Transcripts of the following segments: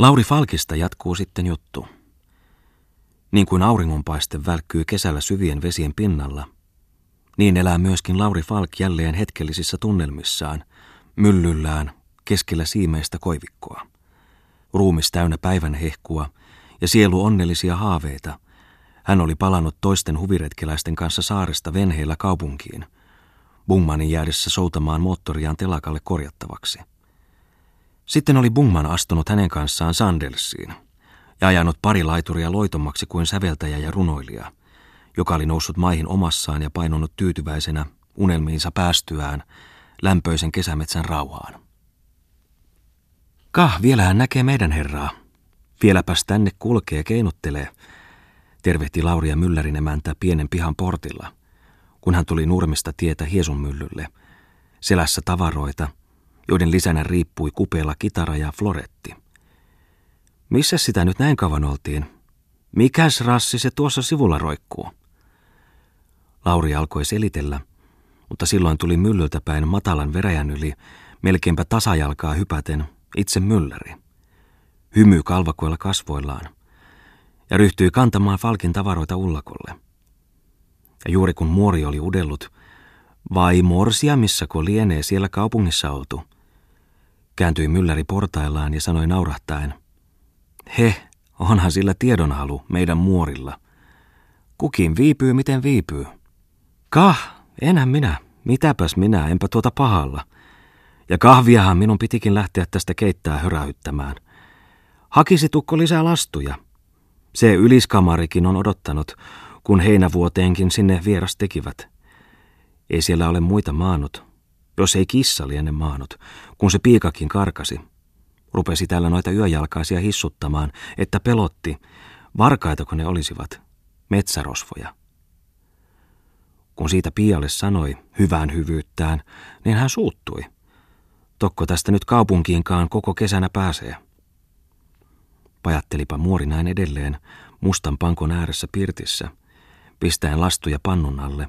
Lauri Falkista jatkuu sitten juttu. Niin kuin auringonpaiste välkkyy kesällä syvien vesien pinnalla, niin elää myöskin Lauri Falk jälleen hetkellisissä tunnelmissaan, myllyllään, keskellä siimeistä koivikkoa. Ruumis täynnä päivän hehkua ja sielu onnellisia haaveita. Hän oli palannut toisten huviretkeläisten kanssa saaresta venheillä kaupunkiin, Bungmanin jäädessä soutamaan moottoriaan telakalle korjattavaksi. Sitten oli Bungman astunut hänen kanssaan Sandelsiin ja ajanut pari laituria loitommaksi kuin säveltäjä ja runoilija, joka oli noussut maihin omassaan ja painunut tyytyväisenä unelmiinsa päästyään lämpöisen kesämetsän rauhaan. Kah, vielä hän näkee meidän herraa. Vieläpäs tänne kulkee keinuttelee, tervehti Lauria Myllärin emäntä pienen pihan portilla, kun hän tuli nurmista tietä Hiesun myllylle, selässä tavaroita – joiden lisänä riippui kupeella kitara ja floretti. Missä sitä nyt näin kauan oltiin? Mikäs rassi se tuossa sivulla roikkuu? Lauri alkoi selitellä, mutta silloin tuli myllyltä päin matalan veräjän yli, melkeinpä tasajalkaa hypäten, itse mylläri. Hymy kalvakoilla kasvoillaan ja ryhtyi kantamaan Falkin tavaroita ullakolle. Ja juuri kun muori oli udellut, vai morsia missä kun lienee siellä kaupungissa oltu, Kääntyi mylläri portaillaan ja sanoi naurahtaen. He, onhan sillä tiedonhalu meidän muorilla. Kukin viipyy miten viipyy. Kah, enhän minä. Mitäpäs minä, enpä tuota pahalla. Ja kahviahan minun pitikin lähteä tästä keittää höräyttämään. Hakisi tukko lisää lastuja. Se yliskamarikin on odottanut, kun heinävuoteenkin sinne vieras tekivät. Ei siellä ole muita maanut, jos ei kissa liene maanut, kun se piikakin karkasi. Rupesi täällä noita yöjalkaisia hissuttamaan, että pelotti, varkaitako ne olisivat, metsärosvoja. Kun siitä pialle sanoi hyvään hyvyyttään, niin hän suuttui. Tokko tästä nyt kaupunkiinkaan koko kesänä pääsee. Pajattelipa muori näin edelleen mustan pankon ääressä pirtissä, pistäen lastuja pannun alle,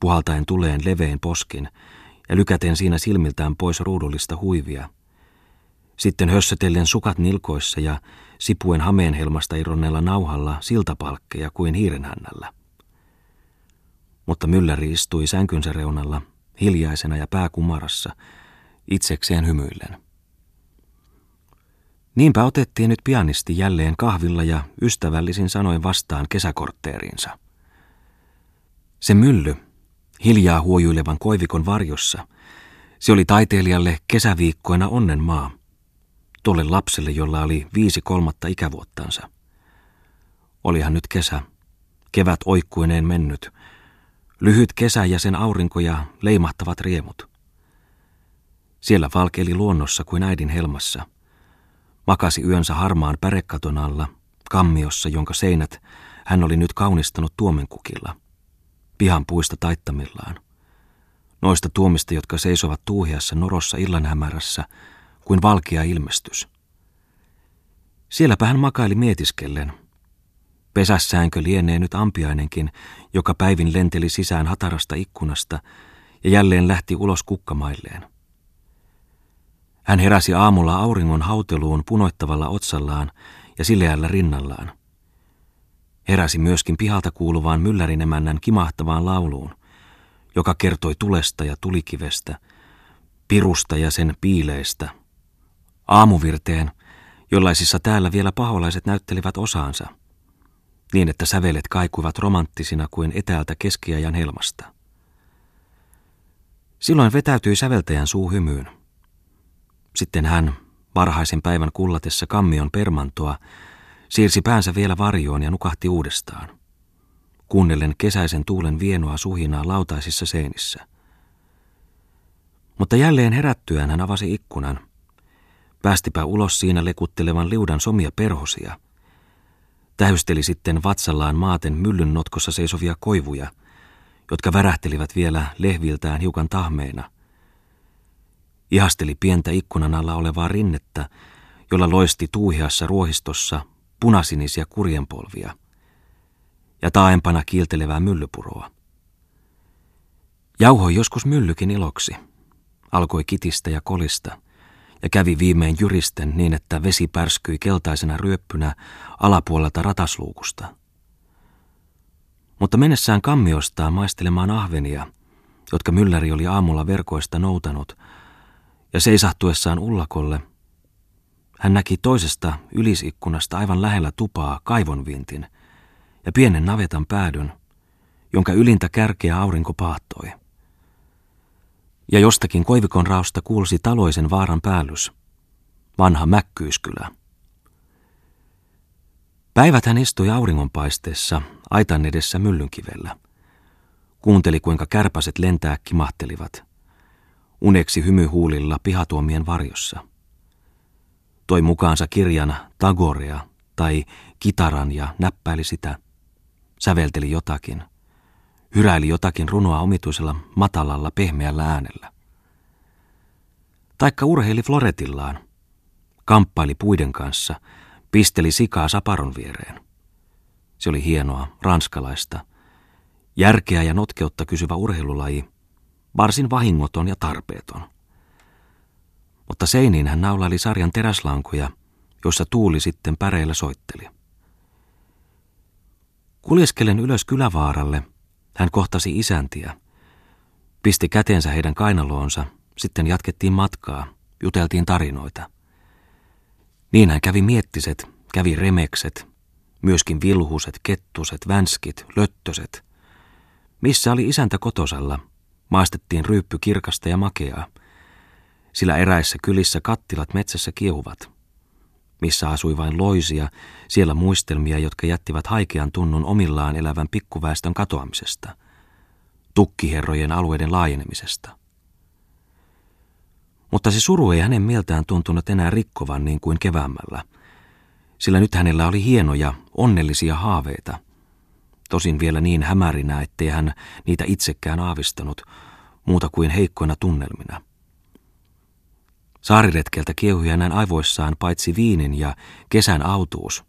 puhaltaen tuleen levein poskin ja lykäten siinä silmiltään pois ruudullista huivia. Sitten hössötellen sukat nilkoissa ja sipuen hameenhelmasta irronneella nauhalla siltapalkkeja kuin hiirenhännällä. Mutta mylläri istui sänkynsä reunalla, hiljaisena ja pääkumarassa, itsekseen hymyillen. Niinpä otettiin nyt pianisti jälleen kahvilla ja ystävällisin sanoin vastaan kesäkortteeriinsa. Se mylly, hiljaa huojuilevan koivikon varjossa. Se oli taiteilijalle kesäviikkoina onnen maa. Tuolle lapselle, jolla oli viisi kolmatta ikävuottansa. Olihan nyt kesä, kevät oikkuineen mennyt. Lyhyt kesä ja sen aurinko ja leimahtavat riemut. Siellä valkeili luonnossa kuin äidin helmassa. Makasi yönsä harmaan pärekaton alla, kammiossa, jonka seinät hän oli nyt kaunistanut tuomenkukilla – pihan puista taittamillaan. Noista tuomista, jotka seisovat tuuhiassa norossa illan hämärässä, kuin valkea ilmestys. Sielläpä hän makaili mietiskellen. Pesässäänkö lienee nyt ampiainenkin, joka päivin lenteli sisään hatarasta ikkunasta ja jälleen lähti ulos kukkamailleen. Hän heräsi aamulla auringon hauteluun punoittavalla otsallaan ja sileällä rinnallaan. Heräsi myöskin pihalta kuuluvaan myllärinemännän kimahtavaan lauluun, joka kertoi tulesta ja tulikivestä, pirusta ja sen piileistä. Aamuvirteen, jollaisissa täällä vielä paholaiset näyttelivät osaansa, niin että sävelet kaikuivat romanttisina kuin etäältä keskiajan helmasta. Silloin vetäytyi säveltäjän suu hymyyn. Sitten hän, varhaisen päivän kullatessa kammion permantoa, Siirsi päänsä vielä varjoon ja nukahti uudestaan. Kuunnellen kesäisen tuulen vienoa suhinaa lautaisissa seinissä. Mutta jälleen herättyään hän avasi ikkunan. Päästipä ulos siinä lekuttelevan liudan somia perhosia. Tähysteli sitten vatsallaan maaten myllyn notkossa seisovia koivuja, jotka värähtelivät vielä lehviltään hiukan tahmeina. Ihasteli pientä ikkunan alla olevaa rinnettä, jolla loisti tuuhiassa ruohistossa punasinisia kurjenpolvia ja taaempana kiiltelevää myllypuroa. Jauhoi joskus myllykin iloksi. Alkoi kitistä ja kolista, ja kävi viimein jyristen niin, että vesi pärskyi keltaisena ryöppynä alapuolelta ratasluukusta. Mutta mennessään kammiostaan maistelemaan ahvenia, jotka mylläri oli aamulla verkoista noutanut, ja seisahtuessaan ullakolle, hän näki toisesta ylisikkunasta aivan lähellä tupaa kaivonvintin ja pienen navetan päädyn, jonka ylintä kärkeä aurinko paattoi ja jostakin koivikon raosta kuulsi taloisen vaaran päällys, vanha mäkkyyskylä. Päivät hän istui auringonpaisteessa aitan edessä myllynkivellä. Kuunteli, kuinka kärpäset lentää kimahtelivat. Uneksi hymyhuulilla pihatuomien varjossa. Toi mukaansa kirjana Tagorea tai kitaran ja näppäili sitä. Sävelteli jotakin – hyräili jotakin runoa omituisella matalalla pehmeällä äänellä. Taikka urheili floretillaan, kamppaili puiden kanssa, pisteli sikaa saparon viereen. Se oli hienoa, ranskalaista, järkeä ja notkeutta kysyvä urheilulaji, varsin vahingoton ja tarpeeton. Mutta seiniin hän naulaili sarjan teräslankoja, jossa tuuli sitten päreillä soitteli. Kuljeskelen ylös kylävaaralle – hän kohtasi isäntiä, pisti kätensä heidän kainaloonsa, sitten jatkettiin matkaa, juteltiin tarinoita. Niin hän kävi miettiset, kävi remekset, myöskin vilhuset, kettuset, vänskit, löttöset. Missä oli isäntä kotosalla? Maistettiin ryyppy kirkasta ja makeaa. Sillä eräissä kylissä kattilat metsässä kiehuvat. Missä asui vain loisia, siellä muistelmia, jotka jättivät haikean tunnun omillaan elävän pikkuväestön katoamisesta, tukkiherrojen alueiden laajenemisesta. Mutta se suru ei hänen mieltään tuntunut enää rikkovan niin kuin keväämällä, sillä nyt hänellä oli hienoja, onnellisia haaveita. Tosin vielä niin hämärinä, ettei hän niitä itsekään aavistanut, muuta kuin heikkoina tunnelmina – Saariretkeltä kiehui hänen aivoissaan paitsi viinin ja kesän autuus,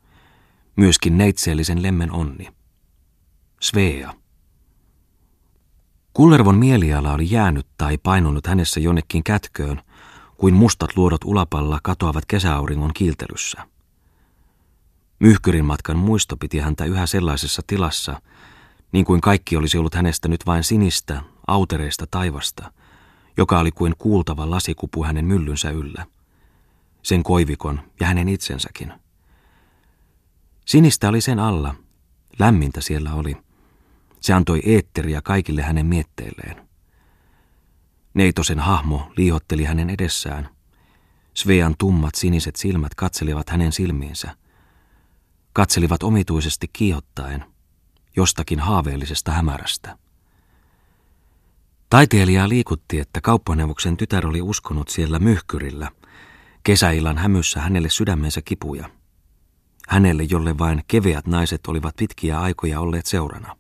myöskin neitseellisen lemmen onni. Svea. Kullervon mieliala oli jäänyt tai painunut hänessä jonnekin kätköön, kuin mustat luodot ulapalla katoavat kesäauringon kiiltelyssä. Myhkyrin matkan muisto piti häntä yhä sellaisessa tilassa, niin kuin kaikki olisi ollut hänestä nyt vain sinistä, autereista taivasta – joka oli kuin kuultava lasikupu hänen myllynsä yllä. Sen koivikon ja hänen itsensäkin. Sinistä oli sen alla, lämmintä siellä oli. Se antoi eetteriä kaikille hänen mietteilleen. Neitosen hahmo liihotteli hänen edessään. Svean tummat siniset silmät katselivat hänen silmiinsä. Katselivat omituisesti kiihottaen, jostakin haaveellisesta hämärästä. Taiteilijaa liikutti, että kauppaneuvoksen tytär oli uskonut siellä myhkyrillä, kesäillan hämyssä hänelle sydämensä kipuja. Hänelle, jolle vain keveät naiset olivat pitkiä aikoja olleet seurana.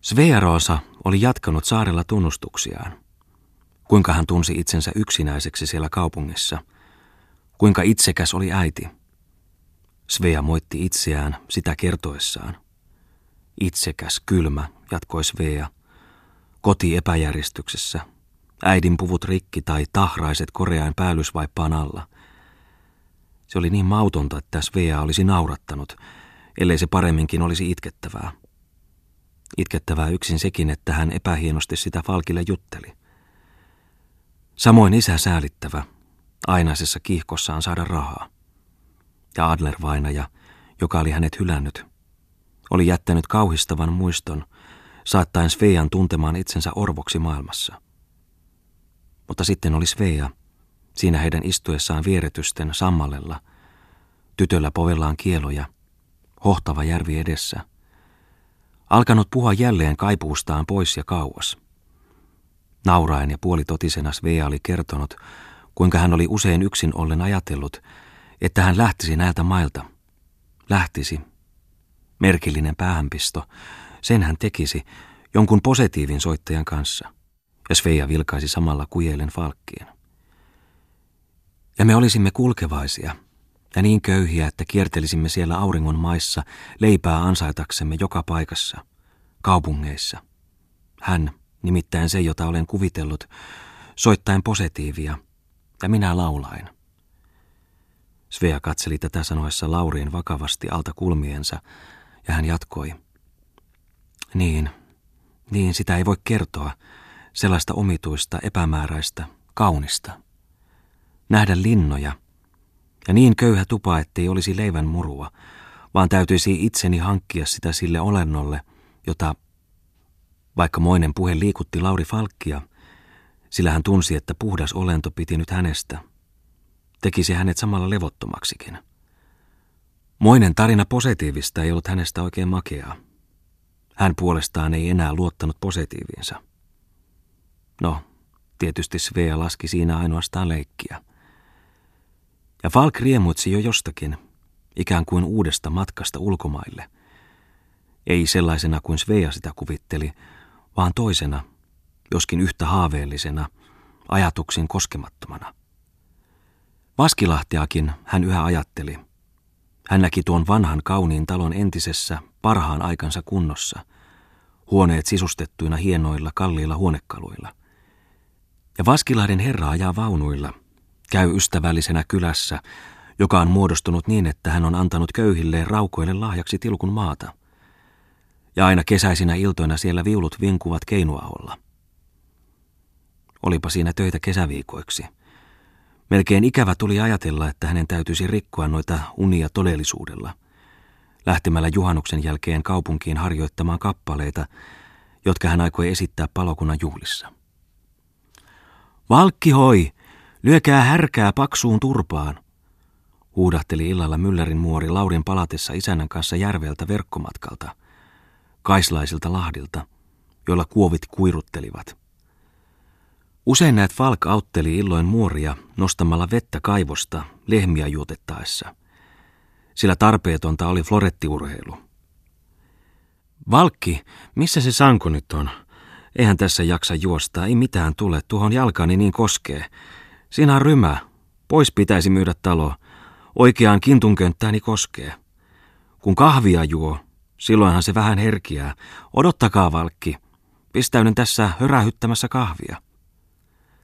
Svearosa oli jatkanut saarella tunnustuksiaan. Kuinka hän tunsi itsensä yksinäiseksi siellä kaupungissa. Kuinka itsekäs oli äiti. Svea moitti itseään sitä kertoessaan. Itsekäs, kylmä, jatkoi Svea – Koti epäjärjestyksessä. Äidin puvut rikki tai tahraiset koreain päällysvaippaan alla. Se oli niin mautonta, että Svea olisi naurattanut, ellei se paremminkin olisi itkettävää. Itkettävää yksin sekin, että hän epähienosti sitä Falkille jutteli. Samoin isä säälittävä, ainaisessa kiihkossaan saada rahaa. Ja Adler vainaja, joka oli hänet hylännyt, oli jättänyt kauhistavan muiston – saattaen Svean tuntemaan itsensä orvoksi maailmassa. Mutta sitten oli Svea, siinä heidän istuessaan vieretysten sammalella, tytöllä povellaan kieloja, hohtava järvi edessä, alkanut puhua jälleen kaipuustaan pois ja kauas. Nauraen ja puolitotisena Svea oli kertonut, kuinka hän oli usein yksin ollen ajatellut, että hän lähtisi näiltä mailta. Lähtisi. Merkillinen päähänpisto, sen hän tekisi jonkun positiivin soittajan kanssa. Ja Sveija vilkaisi samalla kujeilen falkkien. Ja me olisimme kulkevaisia ja niin köyhiä, että kiertelisimme siellä auringon maissa leipää ansaitaksemme joka paikassa, kaupungeissa. Hän, nimittäin se, jota olen kuvitellut, soittaen positiivia, Ja minä laulain. Svea katseli tätä sanoessa Lauriin vakavasti alta kulmiensa, ja hän jatkoi. Niin, niin sitä ei voi kertoa, sellaista omituista, epämääräistä, kaunista. Nähdä linnoja, ja niin köyhä tupa, ettei olisi leivän murua, vaan täytyisi itseni hankkia sitä sille olennolle, jota, vaikka moinen puhe liikutti Lauri Falkkia, sillä hän tunsi, että puhdas olento piti nyt hänestä, tekisi hänet samalla levottomaksikin. Moinen tarina positiivista ei ollut hänestä oikein makeaa. Hän puolestaan ei enää luottanut positiiviinsa. No, tietysti Svea laski siinä ainoastaan leikkiä. Ja Falk riemuitsi jo jostakin, ikään kuin uudesta matkasta ulkomaille. Ei sellaisena kuin Svea sitä kuvitteli, vaan toisena, joskin yhtä haaveellisena, ajatuksin koskemattomana. Vaskilahtiakin hän yhä ajatteli. Hän näki tuon vanhan kauniin talon entisessä, parhaan aikansa kunnossa, huoneet sisustettuina hienoilla, kalliilla huonekaluilla. Ja Vaskilahden herra ajaa vaunuilla, käy ystävällisenä kylässä, joka on muodostunut niin, että hän on antanut köyhille raukoille lahjaksi tilkun maata. Ja aina kesäisinä iltoina siellä viulut vinkuvat keinuaholla. Olipa siinä töitä kesäviikoiksi. Melkein ikävä tuli ajatella, että hänen täytyisi rikkoa noita unia todellisuudella, lähtemällä juhannuksen jälkeen kaupunkiin harjoittamaan kappaleita, jotka hän aikoi esittää palokunnan juhlissa. Valkki hoi, lyökää härkää paksuun turpaan, huudahteli illalla Müllerin muori Laurin palatessa isännän kanssa järveltä verkkomatkalta, kaislaisilta lahdilta, joilla kuovit kuiruttelivat. Usein näet Falk autteli illoin muoria nostamalla vettä kaivosta lehmiä juotettaessa, sillä tarpeetonta oli florettiurheilu. Valkki, missä se sanko nyt on? Eihän tässä jaksa juosta, ei mitään tule, tuohon jalkani niin koskee. Siinä on rymä, pois pitäisi myydä talo, oikeaan kintunkönttääni koskee. Kun kahvia juo, silloinhan se vähän herkiää. Odottakaa, Valkki, pistäydyn tässä hörähyttämässä kahvia.